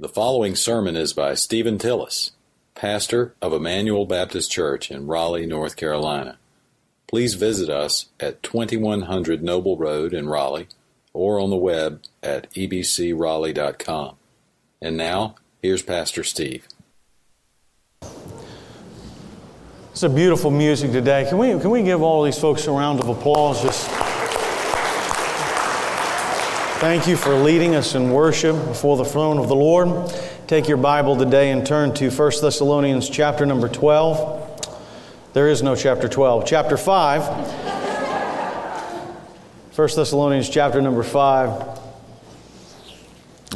The following sermon is by Stephen Tillis, pastor of Emmanuel Baptist Church in Raleigh, North Carolina. Please visit us at 2100 Noble Road in Raleigh or on the web at ebcraleigh.com. And now, here's Pastor Steve. It's a beautiful music today. Can we, can we give all these folks a round of applause? Just thank you for leading us in worship before the throne of the Lord. Take your Bible today and turn to 1 Thessalonians chapter number 12. There is no chapter 12. Chapter 5. 1 Thessalonians chapter number 5.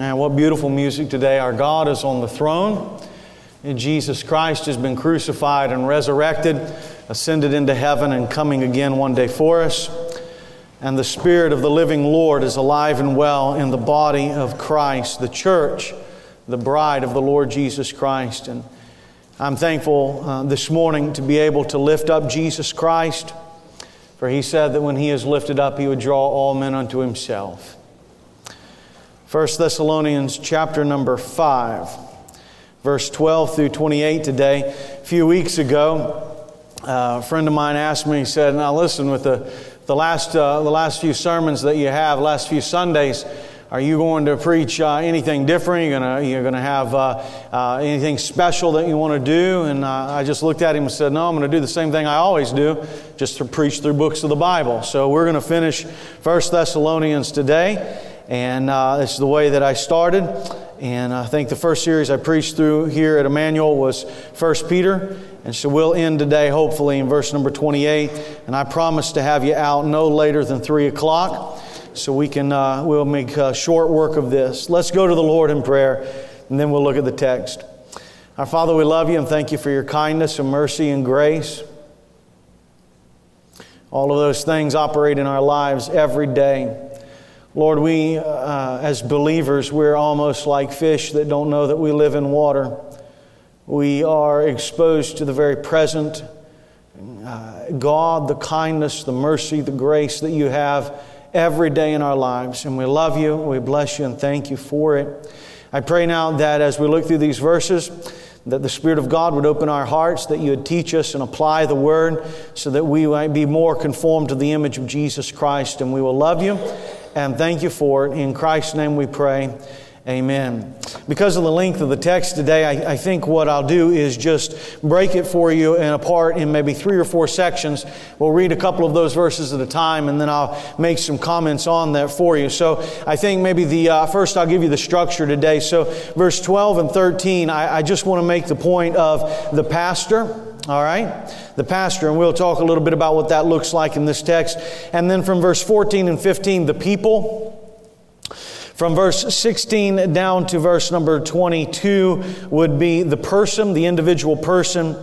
And what beautiful music today. Our God is on the throne. And Jesus Christ has been crucified and resurrected, ascended into heaven, and coming again one day for us. And the Spirit of the living Lord is alive and well in the body of Christ, the church, the bride of the Lord Jesus Christ. And I'm thankful uh, this morning to be able to lift up Jesus Christ, for he said that when he is lifted up, he would draw all men unto himself. 1 Thessalonians chapter number 5 verse 12 through 28 today. A few weeks ago, uh, a friend of mine asked me, he said, Now listen, with the, the, last, uh, the last few sermons that you have, last few Sundays, are you going to preach uh, anything different? You're going you're gonna have uh, uh, anything special that you want to do? And uh, I just looked at him and said, No, I'm going to do the same thing I always do, just to preach through books of the Bible. So we're going to finish First Thessalonians today. And uh, is the way that I started. And I think the first series I preached through here at Emmanuel was First Peter. And so we'll end today, hopefully, in verse number 28. And I promise to have you out no later than 3 o'clock so we can, uh, we'll make short work of this. Let's go to the Lord in prayer, and then we'll look at the text. Our Father, we love you and thank you for your kindness and mercy and grace. All of those things operate in our lives every day. Lord, we, uh, as believers, we're almost like fish that don't know that we live in water. We are exposed to the very present uh, God, the kindness, the mercy, the grace that you have every day in our lives. And we love you, we bless you, and thank you for it. I pray now that as we look through these verses, that the Spirit of God would open our hearts, that you would teach us and apply the Word so that we might be more conformed to the image of Jesus Christ, and we will love you and thank you for it. In Christ's name we pray. Amen. Because of the length of the text today, I, I, think what I'll do is just break it for you and apart in maybe three or four sections. We'll read a couple of those verses at a time, and then I'll make some comments on that for you. So I think maybe the uh, first I'll give you the structure today. So verse 12 and 13, I, I just want to make the point of the pastor. All right? The pastor, and we'll talk a little bit about what that looks like in this text. And then from verse 14 and 15, the people. From verse 16 down to verse number 22 would be the person, the individual person.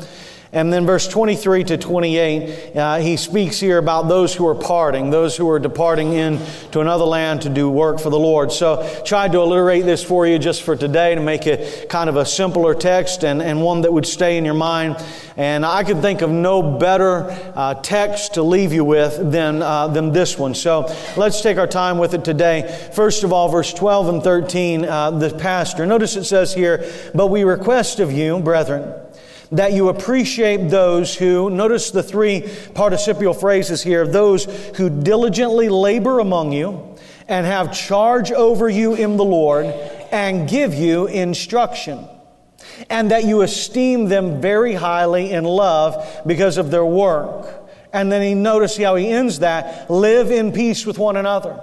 And then verse 23 to 28, uh, he speaks here about those who are parting, those who are departing into another land to do work for the Lord. So tried to alliterate this for you just for today to make it kind of a simpler text and, and one that would stay in your mind. And I could think of no better uh, text to leave you with than, uh, than this one. So let's take our time with it today. First of all, verse 12 and 13, uh, the pastor. Notice it says here, But we request of you, brethren, that you appreciate those who, notice the three participial phrases here, those who diligently labor among you and have charge over you in the Lord and give you instruction. And that you esteem them very highly in love because of their work. And then he notice how he ends that live in peace with one another.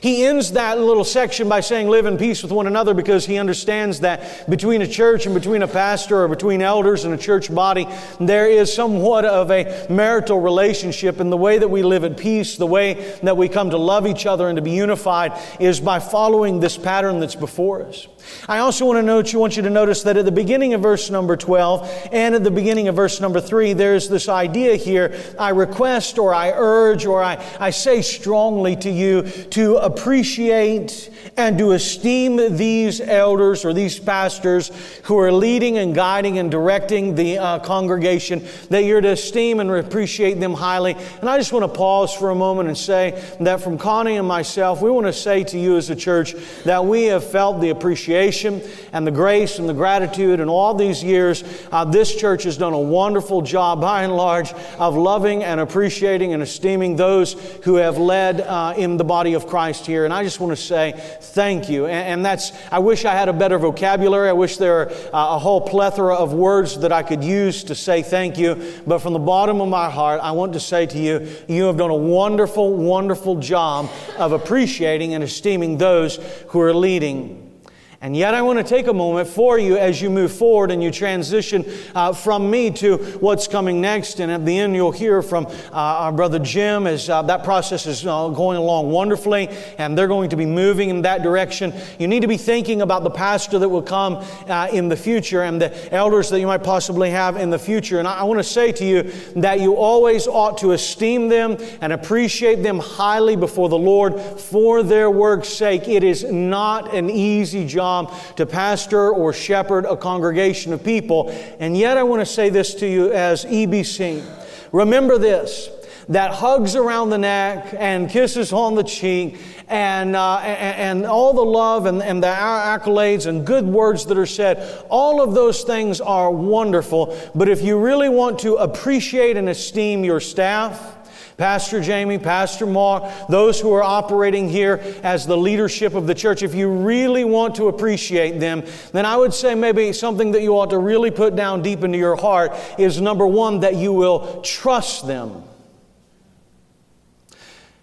He ends that little section by saying, Live in peace with one another because he understands that between a church and between a pastor or between elders and a church body, there is somewhat of a marital relationship. And the way that we live at peace, the way that we come to love each other and to be unified, is by following this pattern that's before us. I also want to note you want you to notice that at the beginning of verse number 12 and at the beginning of verse number 3 there's this idea here I request or I urge or I, I say strongly to you to to appreciate and to esteem these elders or these pastors who are leading and guiding and directing the uh, congregation, that you're to esteem and appreciate them highly. And I just want to pause for a moment and say that from Connie and myself, we want to say to you as a church that we have felt the appreciation and the grace and the gratitude and all these years. Uh, this church has done a wonderful job, by and large, of loving and appreciating and esteeming those who have led uh, in the body of Christ here. And I just want to say thank you. And, and that's, I wish I had a better vocabulary. I wish there were uh, a whole plethora of words that I could use to say thank you. But from the bottom of my heart, I want to say to you, you have done a wonderful, wonderful job of appreciating and esteeming those who are leading and yet, I want to take a moment for you as you move forward and you transition uh, from me to what's coming next. And at the end, you'll hear from uh, our brother Jim as uh, that process is uh, going along wonderfully, and they're going to be moving in that direction. You need to be thinking about the pastor that will come uh, in the future and the elders that you might possibly have in the future. And I, I want to say to you that you always ought to esteem them and appreciate them highly before the Lord for their work's sake. It is not an easy job job to pastor or shepherd a congregation of people. And yet, I want to say this to you as EBC. Remember this that hugs around the neck and kisses on the cheek and, uh, and, all the love and, and the accolades and good words that are said, all of those things are wonderful. But if you really want to appreciate and esteem your staff, Pastor Jamie, Pastor Mark, those who are operating here as the leadership of the church, if you really want to appreciate them, then I would say maybe something that you ought to really put down deep into your heart is number one, that you will trust them.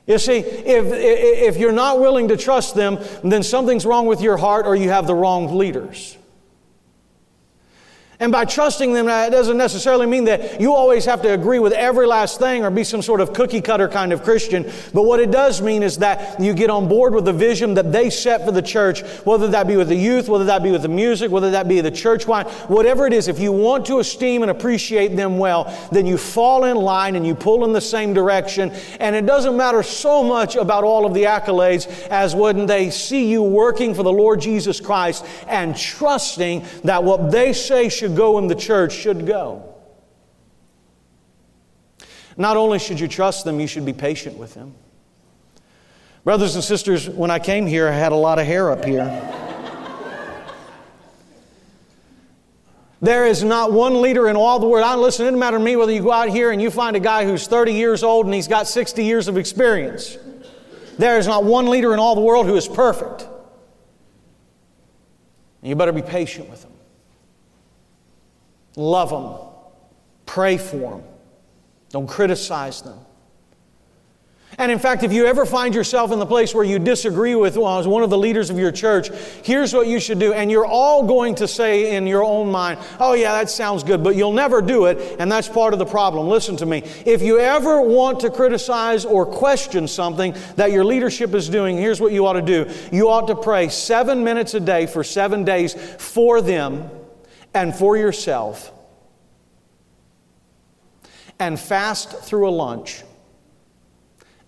You see, if, if you're not willing to trust them, then something's wrong with your heart or you have the wrong leaders. And by trusting them, that doesn't necessarily mean that you always have to agree with every last thing or be some sort of cookie cutter kind of Christian. But what it does mean is that you get on board with the vision that they set for the church, whether that be with the youth, whether that be with the music, whether that be the church wine, whatever it is. If you want to esteem and appreciate them well, then you fall in line and you pull in the same direction. And it doesn't matter so much about all of the accolades as when they see you working for the Lord Jesus Christ and trusting that what they say should go in the church should go. Not only should you trust them, you should be patient with them. Brothers and sisters, when I came here, I had a lot of hair up here. There is not one leader in all the world. I listen, it doesn't matter to me whether you go out here and you find a guy who's 30 years old and he's got 60 years of experience. There is not one leader in all the world who is perfect. And you better be patient with them. Love them. Pray for them. Don't criticize them. And in fact, if you ever find yourself in the place where you disagree with well, one of the leaders of your church, here's what you should do. And you're all going to say in your own mind, oh, yeah, that sounds good, but you'll never do it. And that's part of the problem. Listen to me. If you ever want to criticize or question something that your leadership is doing, here's what you ought to do. You ought to pray seven minutes a day for seven days for them and for yourself and fast through a lunch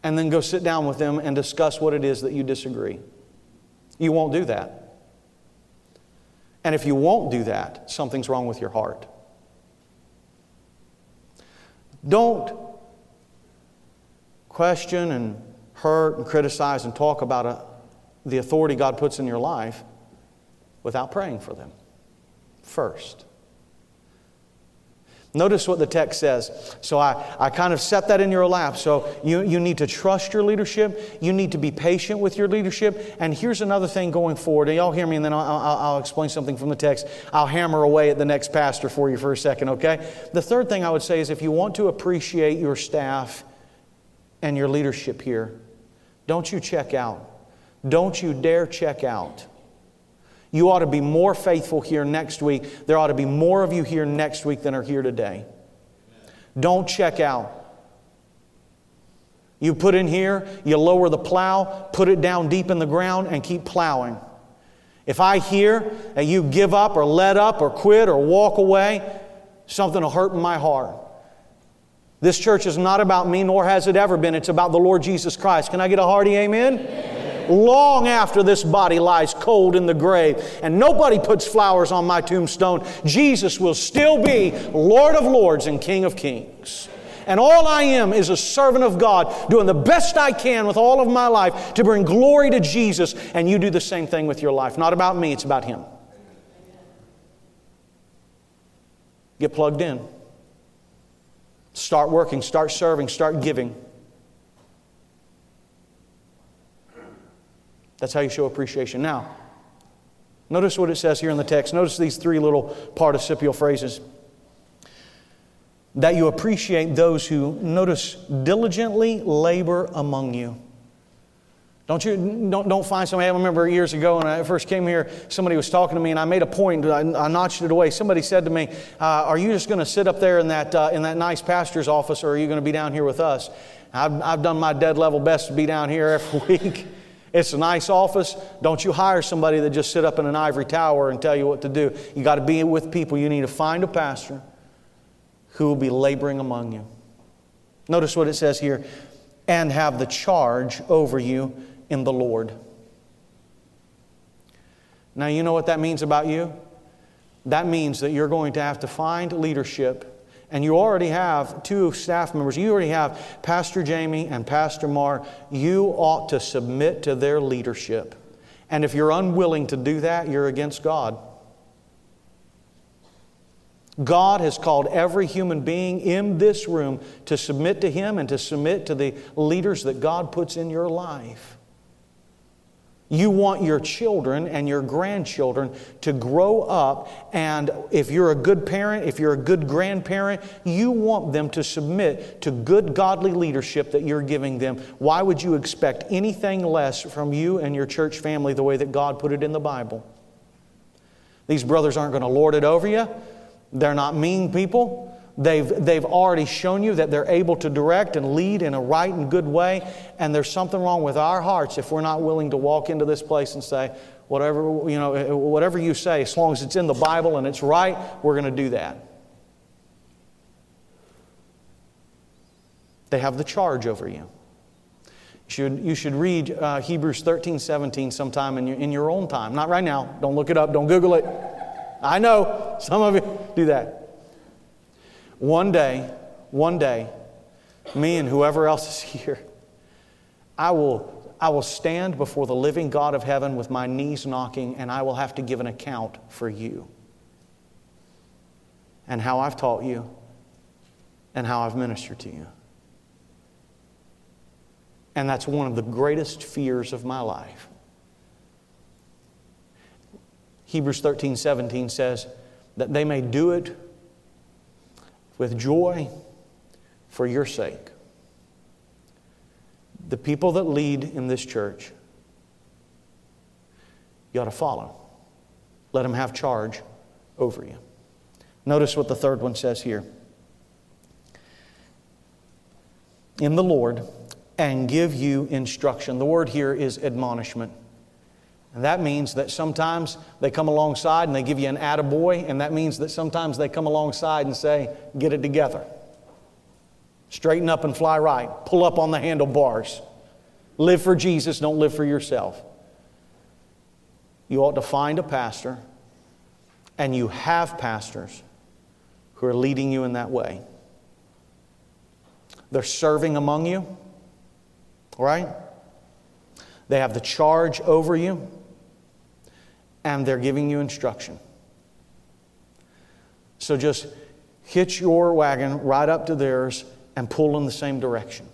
and then go sit down with them and discuss what it is that you disagree. You won't do that. And if you won't do that, something's wrong with your heart. Don't question and hurt and criticize and talk about a, uh, the authority God puts in your life without praying for them first. Notice what the text says. So I, I kind of set that in your lap. So you, you need to trust your leadership. You need to be patient with your leadership. And here's another thing going forward. And y'all hear me, and then I'll, I'll, I'll explain something from the text. I'll hammer away at the next pastor for you for a second, okay? The third thing I would say is if you want to appreciate your staff and your leadership here, don't you check out. Don't you dare check out. You ought to be more faithful here next week. There ought to be more of you here next week than are here today. Don't check out. You put in here, you lower the plow, put it down deep in the ground, and keep plowing. If I hear that you give up or let up or quit or walk away, something will hurt in my heart. This church is not about me, nor has it ever been. It's about the Lord Jesus Christ. Can I get a hearty amen? amen. Long after this body lies cold in the grave and nobody puts flowers on my tombstone, Jesus will still be Lord of Lords and King of Kings. And all I am is a servant of God, doing the best I can with all of my life to bring glory to Jesus. And you do the same thing with your life. Not about me, it's about Him. Get plugged in. Start working, start serving, start giving. That's how you show appreciation. Now, notice what it says here in the text. Notice these three little participial phrases. That you appreciate those who, notice, diligently labor among you. Don't you don't, don't find somebody. I remember years ago when I first came here, somebody was talking to me, and I made a point. I, I notched it away. Somebody said to me, uh, "Are you just going to sit up there in that uh, in that nice pastor's office, or are you going to be down here with us?" I've, I've done my dead level best to be down here every week. It's a nice office. Don't you hire somebody that just sit up in an ivory tower and tell you what to do. You got to be with people. You need to find a pastor who will be laboring among you. Notice what it says here and have the charge over you in the Lord. Now, you know what that means about you? That means that you're going to have to find leadership. And you already have two staff members. You already have Pastor Jamie and Pastor Mark. You ought to submit to their leadership. And if you're unwilling to do that, you're against God. God has called every human being in this room to submit to Him and to submit to the leaders that God puts in your life. You want your children and your grandchildren to grow up, and if you're a good parent, if you're a good grandparent, you want them to submit to good, godly leadership that you're giving them. Why would you expect anything less from you and your church family the way that God put it in the Bible? These brothers aren't going to lord it over you, they're not mean people. They've, they've already shown you that they're able to direct and lead in a right and good way. And there's something wrong with our hearts if we're not willing to walk into this place and say, whatever, you know, whatever you say, as long as it's in the Bible and it's right, we're going to do that. They have the charge over you. You should, you should read uh, Hebrews 13, 17 sometime in your, in your own time. Not right now. Don't look it up. Don't Google it. I know some of you do that. One day, one day, me and whoever else is here, I will, I will stand before the living God of heaven with my knees knocking, and I will have to give an account for you and how I've taught you and how I've ministered to you. And that's one of the greatest fears of my life. Hebrews 13 17 says that they may do it with joy for your sake. The people that lead in this church, you ought to follow. Let them have charge over you. Notice what the third one says here. In the Lord, and give you instruction. The word here is admonishment. And that means that sometimes they come alongside and they give you an attaboy, and that means that sometimes they come alongside and say, get it together. Straighten up and fly right. Pull up on the handlebars. Live for Jesus, don't live for yourself. You ought to find a pastor, and you have pastors who are leading you in that way. They're serving among you, right? They have the charge over you and they're giving you instruction. So just hitch your wagon right up to theirs and pull in the same direction.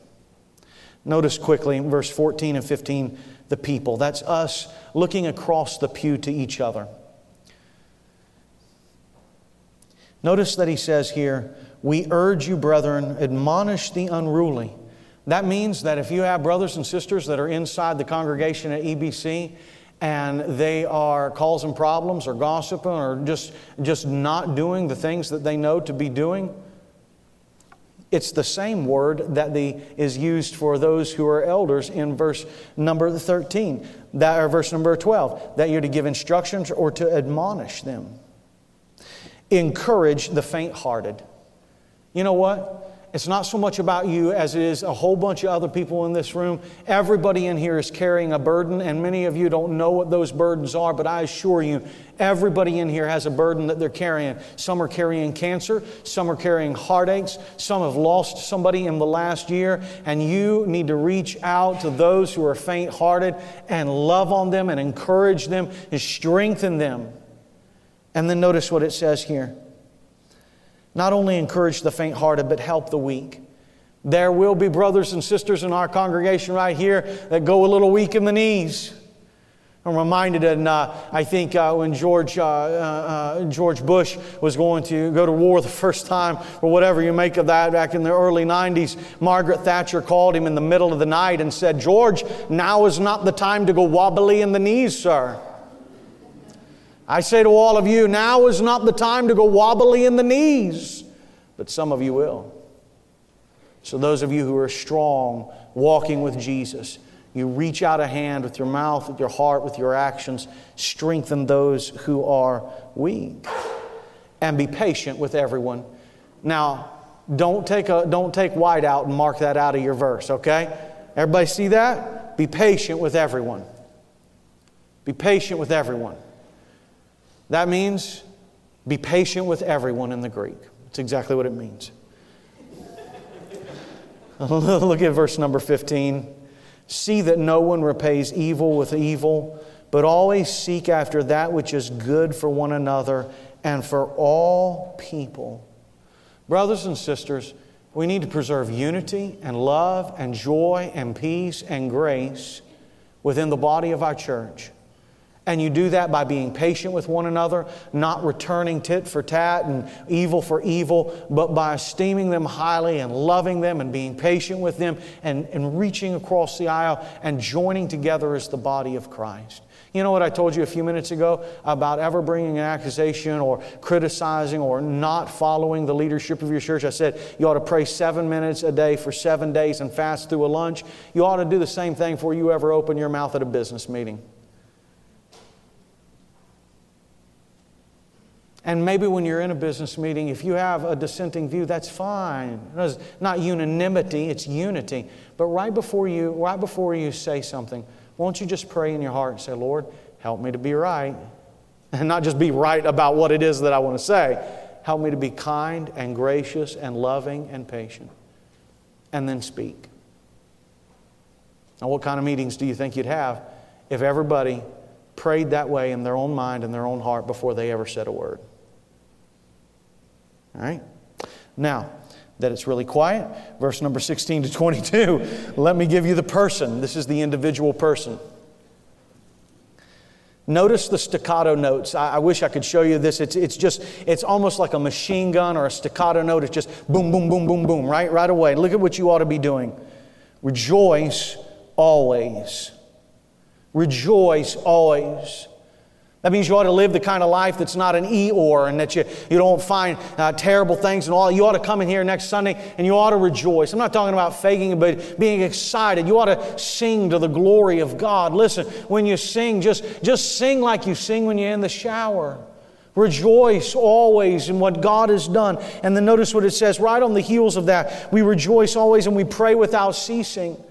Notice quickly in verse 14 and 15 the people. That's us looking across the pew to each other. Notice that he says here, We urge you, brethren, admonish the unruly. That means that if you have brothers and sisters that are inside the congregation at EBC and they are causing problems or gossiping or just, just not doing the things that they know to be doing. It's the same word that the, is used for those who are elders in verse number 13, that, or verse number 12, that you're to give instructions or to admonish them. Encourage the faint hearted. You know what? It's not so much about you as it is a whole bunch of other people in this room. Everybody in here is carrying a burden, and many of you don't know what those burdens are, but I assure you, everybody in here has a burden that they're carrying. Some are carrying cancer, some are carrying heartaches, some have lost somebody in the last year, and you need to reach out to those who are faint hearted and love on them and encourage them and strengthen them. And then notice what it says here. Not only encourage the faint hearted, but help the weak. There will be brothers and sisters in our congregation right here that go a little weak in the knees. I'm reminded, and uh, I think uh, when George, uh, uh, uh, George Bush was going to go to war the first time, or whatever you make of that, back in the early 90s, Margaret Thatcher called him in the middle of the night and said, George, now is not the time to go wobbly in the knees, sir. I say to all of you, now is not the time to go wobbly in the knees, but some of you will. So, those of you who are strong, walking with Jesus, you reach out a hand with your mouth, with your heart, with your actions, strengthen those who are weak. And be patient with everyone. Now, don't take, a, don't take white out and mark that out of your verse, okay? Everybody see that? Be patient with everyone. Be patient with everyone. That means be patient with everyone in the Greek. That's exactly what it means. Look at verse number 15. See that no one repays evil with evil, but always seek after that which is good for one another and for all people. Brothers and sisters, we need to preserve unity and love and joy and peace and grace within the body of our church. And you do that by being patient with one another, not returning tit for tat and evil for evil, but by esteeming them highly and loving them and being patient with them and, and reaching across the aisle and joining together as the body of Christ. You know what I told you a few minutes ago about ever bringing an accusation or criticizing or not following the leadership of your church? I said you ought to pray seven minutes a day for seven days and fast through a lunch. You ought to do the same thing before you ever open your mouth at a business meeting. And maybe when you're in a business meeting, if you have a dissenting view, that's fine. It's not unanimity, it's unity. But right before you, right before you say something, won't you just pray in your heart and say, Lord, help me to be right. And not just be right about what it is that I want to say. Help me to be kind and gracious and loving and patient. And then speak. Now, what kind of meetings do you think you'd have if everybody prayed that way in their own mind and their own heart before they ever said a word? All right? Now, that it's really quiet, verse number 16 to 22, let me give you the person. This is the individual person. Notice the staccato notes. I, I, wish I could show you this. It's, it's just, it's almost like a machine gun or a staccato note. It's just boom, boom, boom, boom, boom, right, right away. Look at what you ought to be doing. Rejoice always. Rejoice always. That means you ought to live the kind of life that's not an Eeyore and that you, you don't find uh, terrible things and all. You ought to come in here next Sunday and you ought to rejoice. I'm not talking about faking but being excited. You ought to sing to the glory of God. Listen, when you sing, just, just sing like you sing when you're in the shower. Rejoice always in what God has done. And then notice what it says right on the heels of that. We rejoice always and we pray without ceasing.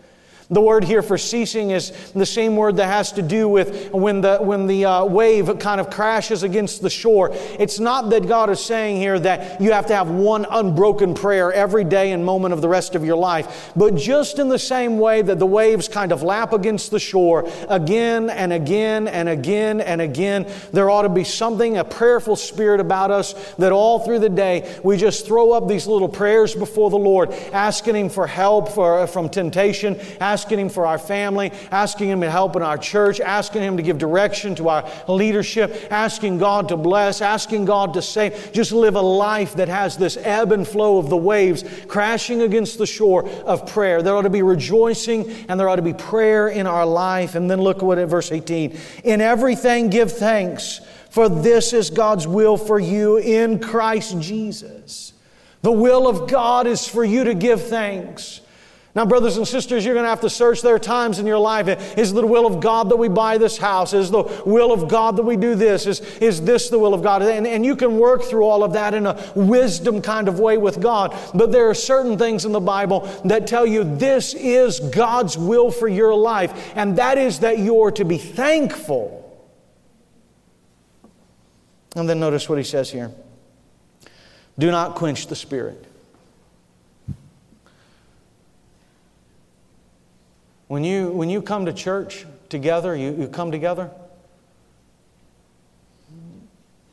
The word here for ceasing is the same word that has to do with when the, when the uh, wave kind of crashes against the shore. It's not that God is saying here that you have to have one unbroken prayer every day and moment of the rest of your life, but just in the same way that the waves kind of lap against the shore again and again and again and again, there ought to be something, a prayerful spirit about us that all through the day we just throw up these little prayers before the Lord, asking Him for help for, from temptation, asking asking Him for our family, asking Him to help in our church, asking Him to give direction to our leadership, asking God to bless, asking God to save. Just live a life that has this ebb and flow of the waves crashing against the shore of prayer. There ought to be rejoicing and there ought to be prayer in our life. And then look at what at verse 18. In everything give thanks, for this is God's will for you in Christ Jesus. The will of God is for you to give thanks. Now, brothers and sisters, you're going to have to search. There times in your life. Is the will of God that we buy this house? Is the will of God that we do this? Is, is this the will of God? And, and you can work through all of that in a wisdom kind of way with God. But there are certain things in the Bible that tell you this is God's will for your life, and that is that you're to be thankful. And then notice what he says here do not quench the Spirit. When you, when you come to church together, you, you come together,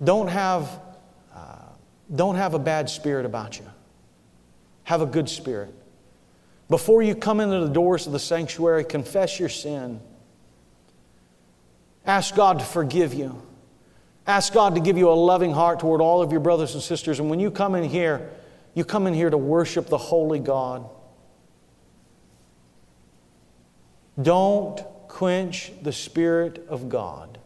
don't have, uh, don't have a bad spirit about you. Have a good spirit. Before you come into the doors of the sanctuary, confess your sin. Ask God to forgive you. Ask God to give you a loving heart toward all of your brothers and sisters. And when you come in here, you come in here to worship the holy God. Don't quench the Spirit of God.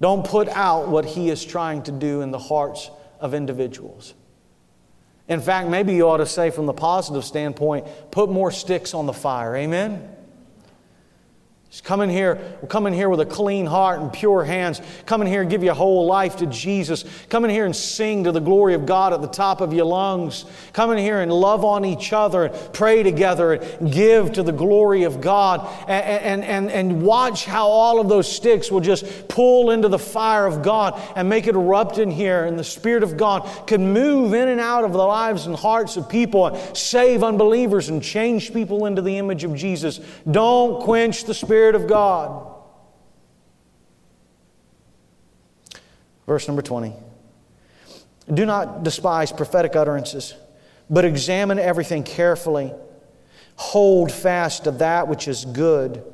Don't put out what He is trying to do in the hearts of individuals. In fact, maybe you ought to say from the positive standpoint, put more sticks on the fire. Amen? Just come in here, come in here with a clean heart and pure hands. Come in here and give your whole life to Jesus. Come in here and sing to the glory of God at the top of your lungs. Come in here and love on each other and pray together and give to the glory of God. And, and, and, and watch how all of those sticks will just pull into the fire of God and make it erupt in here. And the Spirit of God can move in and out of the lives and hearts of people and save unbelievers and change people into the image of Jesus. Don't quench the Spirit Spirit of God. Verse number 20. Do not despise prophetic utterances, but examine everything carefully. Hold fast to that which is good,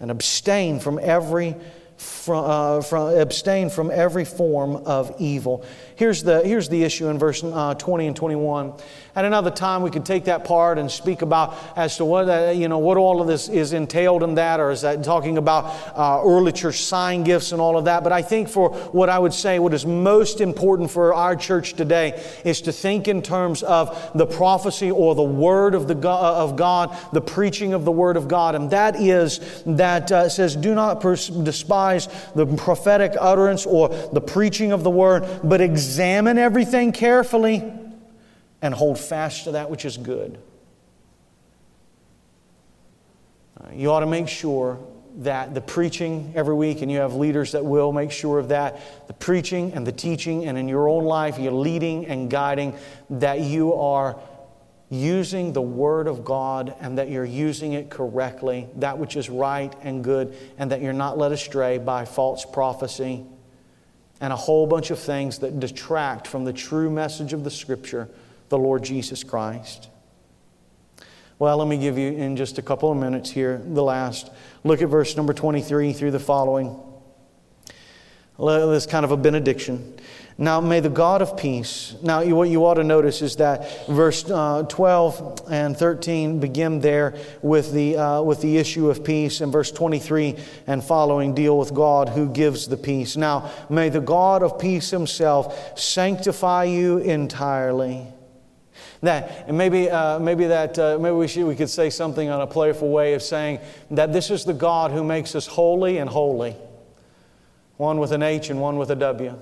and abstain from every from, uh, from, abstain from every form of evil. Here's the, here's the issue in verse uh, 20 and 21. At another time, we could take that part and speak about as to what, uh, you know, what all of this is entailed in that, or is that talking about uh, early church sign gifts and all of that. But I think for what I would say, what is most important for our church today is to think in terms of the prophecy or the word of, the God, uh, of God, the preaching of the word of God. And that is that uh, says, do not pers- despise the prophetic utterance or the preaching of the word, but examine everything carefully and hold fast to that which is good. Uh, you ought to make sure that the preaching every week, and you have leaders that will make sure of that, the preaching and the teaching, and in your own life, you're leading and guiding, that you are using the Word of God and that you're using it correctly, that which is right and good, and that you're not led astray by false prophecy and a whole bunch of things that detract from the true message of the Scripture the Lord Jesus Christ. Well, let me give you in just a couple of minutes here the last. Look at verse number 23 through the following. This kind of a benediction. Now, may the God of peace. Now, what you ought to notice is that verse uh, 12 and 13 begin there with the, uh, with the issue of peace, and verse 23 and following deal with God who gives the peace. Now, may the God of peace himself sanctify you entirely that and maybe, uh, maybe that uh, maybe we, should, we could say something on a playful way of saying that this is the God who makes us holy and holy, one with an H and one with a W.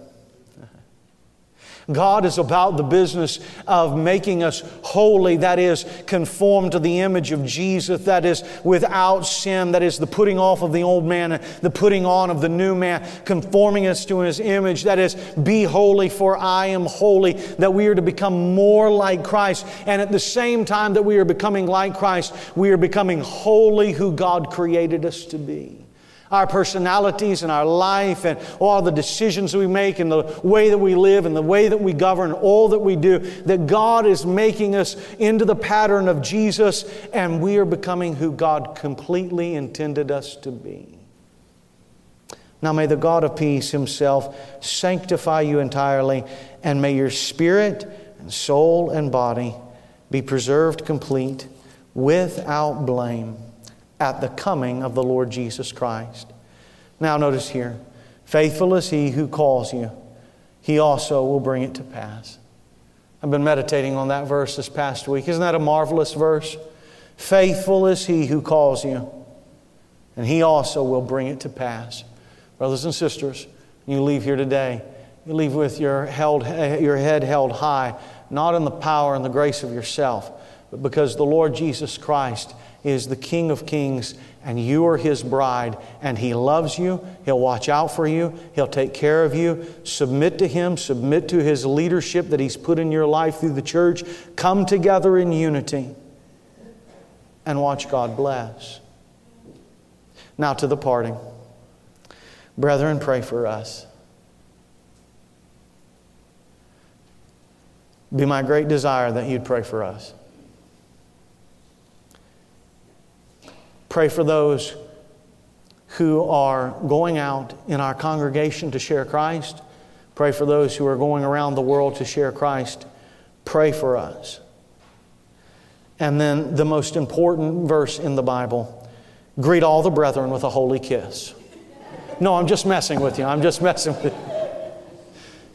God is about the business of making us holy, that is, conformed to the image of Jesus, that is, without sin, that is, the putting off of the old man and the putting on of the new man, conforming us to his image, that is, be holy, for I am holy, that we are to become more like Christ. And at the same time that we are becoming like Christ, we are becoming holy who God created us to be our personalities and our life and all the decisions we make and the way that we live and the way that we govern, all that we do, that God is making us into the pattern of Jesus and we are becoming who God completely intended us to be. Now may the God of peace himself sanctify you entirely and may your spirit and soul and body be preserved complete without blame at the coming of the Lord Jesus Christ. Now, notice here faithful is he who calls you, he also will bring it to pass. I've been meditating on that verse this past week. Isn't that a marvelous verse? Faithful is he who calls you, and he also will bring it to pass. Brothers and sisters, you leave here today, you leave with your, held, your head held high, not in the power and the grace of yourself, but because the Lord Jesus Christ is the King of kings and you are His bride, and He loves you. He'll watch out for you. He'll take care of you. Submit to Him, submit to His leadership that He's put in your life through the church. Come together in unity and watch God bless. Now to the parting. Brethren, pray for us. Be my great desire that you'd pray for us. Pray for those who are going out in our congregation to share Christ. Pray for those who are going around the world to share Christ. Pray for us. And then the most important verse in the Bible greet all the brethren with a holy kiss. No, I'm just messing with you. I'm just messing with you.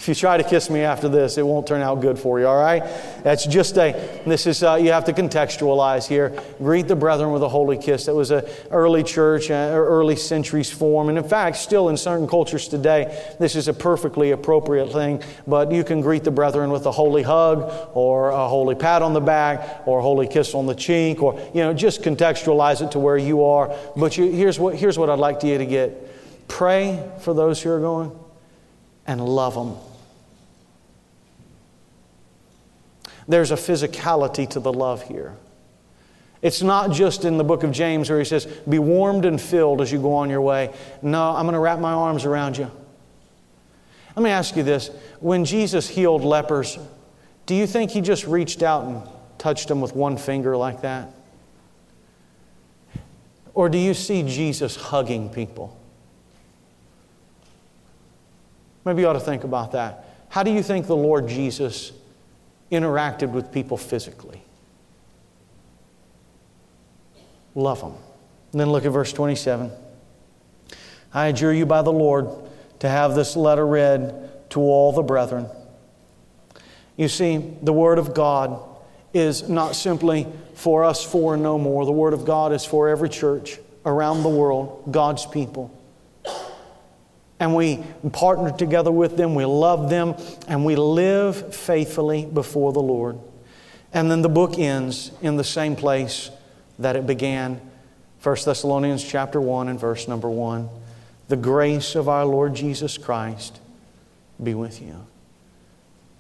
If you try to kiss me after this, it won't turn out good for you, all right? That's just a, this is, uh, you have to contextualize here. Greet the brethren with a holy kiss. That was an early church, uh, early centuries form. And in fact, still in certain cultures today, this is a perfectly appropriate thing. But you can greet the brethren with a holy hug or a holy pat on the back or a holy kiss on the cheek or, you know, just contextualize it to where you are. But you, here's, what, here's what I'd like you to get. Pray for those who are going and love them. There's a physicality to the love here. It's not just in the book of James where he says, Be warmed and filled as you go on your way. No, I'm going to wrap my arms around you. Let me ask you this. When Jesus healed lepers, do you think he just reached out and touched them with one finger like that? Or do you see Jesus hugging people? Maybe you ought to think about that. How do you think the Lord Jesus interacted with people physically. Love them. And then look at verse 27. I adjure you by the Lord to have this letter read to all the brethren. You see, the Word of God is not simply for us four no more. The Word of God is for every church around the world, God's people and we partner together with them, we love them, and we live faithfully before the Lord. And then the book ends in the same place that it began 1 Thessalonians chapter 1 and verse number 1. The grace of our Lord Jesus Christ be with you.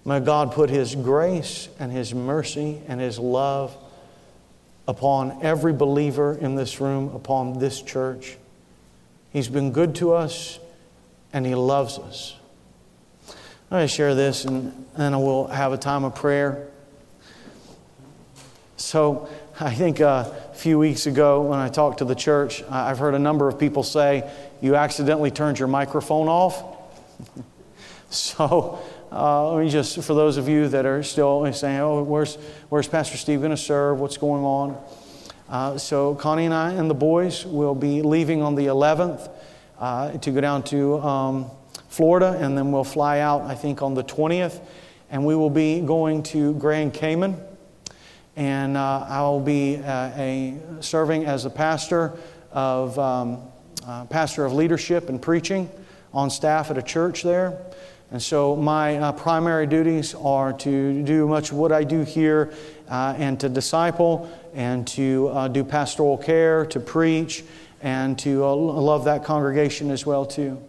May God put His grace and His mercy and His love upon every believer in this room, upon this church. He's been good to us and He loves us. I'm going to share this and then we'll have a time of prayer. So, I think uh, a few weeks ago when I talked to the church, I've heard a number of people say, You accidentally turned your microphone off. so, uh, let me just, for those of you that are still saying, Oh, where's, where's Pastor Steve going to serve? What's going on? Uh, so, Connie and I and the boys will be leaving on the 11th uh, to go down to um, Florida, and then we'll fly out, I think, on the 20th. And we will be going to Grand Cayman. And uh, I will be uh, a, serving as a pastor of, um, uh, pastor of leadership and preaching on staff at a church there. And so my uh, primary duties are to do much of what I do here uh, and to disciple and to uh, do pastoral care, to preach, and to uh, love that congregation as well too.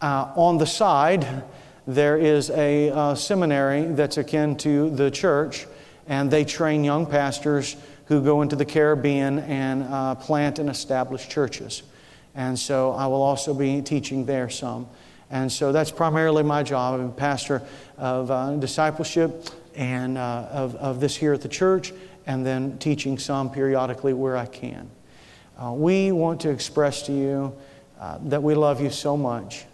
Uh, on the side, there is a uh, seminary that's akin to the church, and they train young pastors who go into the Caribbean and uh, plant and establish churches. And so I will also be teaching there some. And so that's primarily my job. I'm a pastor of uh, discipleship and uh, of, of this here at the church, and then teaching some periodically where I can. Uh, we want to express to you uh, that we love you so much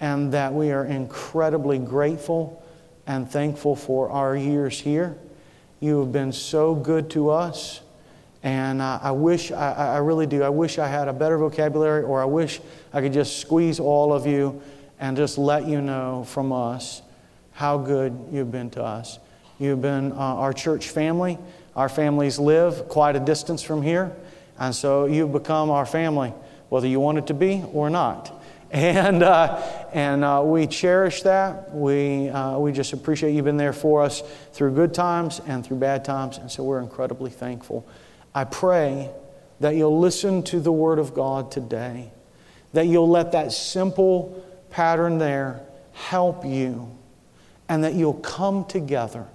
and that we are incredibly grateful and thankful for our years here. You have been so good to us. And uh, I wish, I, I really do, I wish I had a better vocabulary or I wish I could just squeeze all of you and just let you know from us how good you've been to us. You've been uh, our church family. Our families live quite a distance from here, and so you've become our family, whether you want it to be or not. And, uh, and uh, we cherish that. We, uh, we just appreciate you've been there for us through good times and through bad times, and so we're incredibly thankful. I pray that you'll listen to the Word of God today, that you'll let that simple pattern there help you, and that you'll come together.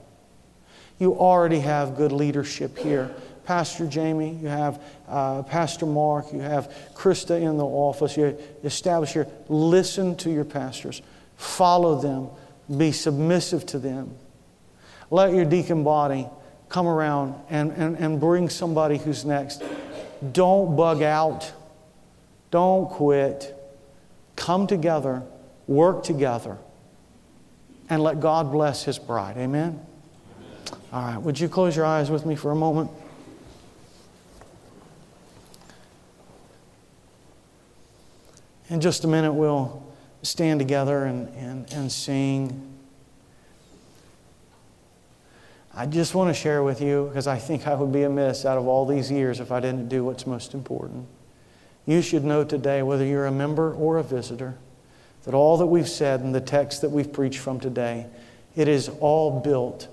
You already have good leadership here. Pastor Jamie, you have uh, Pastor Mark, you have Krista in the office. You establish here. Listen to your pastors, follow them, be submissive to them. Let your deacon body come around and, and, and bring somebody who's next. Don't bug out, don't quit. Come together, work together, and let God bless His bride. Amen? All right, would you close your eyes with me for a moment? In just a minute, we'll stand together and, and, and sing. I just want to share with you because I think I would be amiss out of all these years if I didn't do what's most important. You should know today, whether you're a member or a visitor, that all that we've said and the text that we've preached from today, it is all built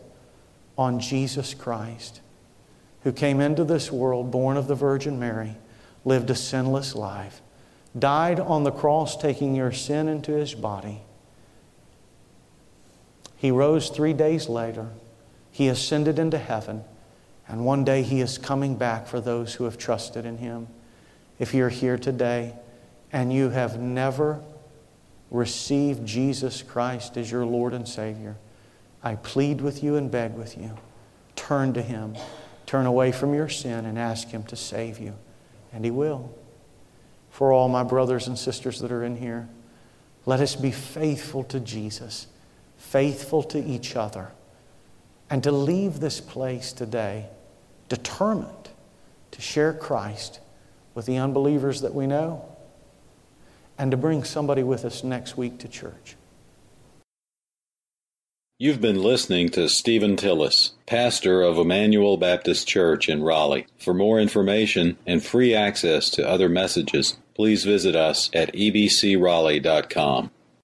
on Jesus Christ, who came into this world, born of the Virgin Mary, lived a sinless life died on the cross, taking your sin into his body. He rose three days later. He ascended into heaven. And one day he is coming back for those who have trusted in him. If you're here today and you have never received Jesus Christ as your Lord and Savior, I plead with you and beg with you. Turn to him. Turn away from your sin and ask him to save you. And he will for all my brothers and sisters that are in here. Let us be faithful to Jesus, faithful to each other, and to leave this place today determined to share Christ with the unbelievers that we know and to bring somebody with us next week to church. You've been listening to Stephen Tillis, pastor of Emmanuel Baptist Church in Raleigh. For more information and free access to other messages, please visit us at ebcraleigh.com.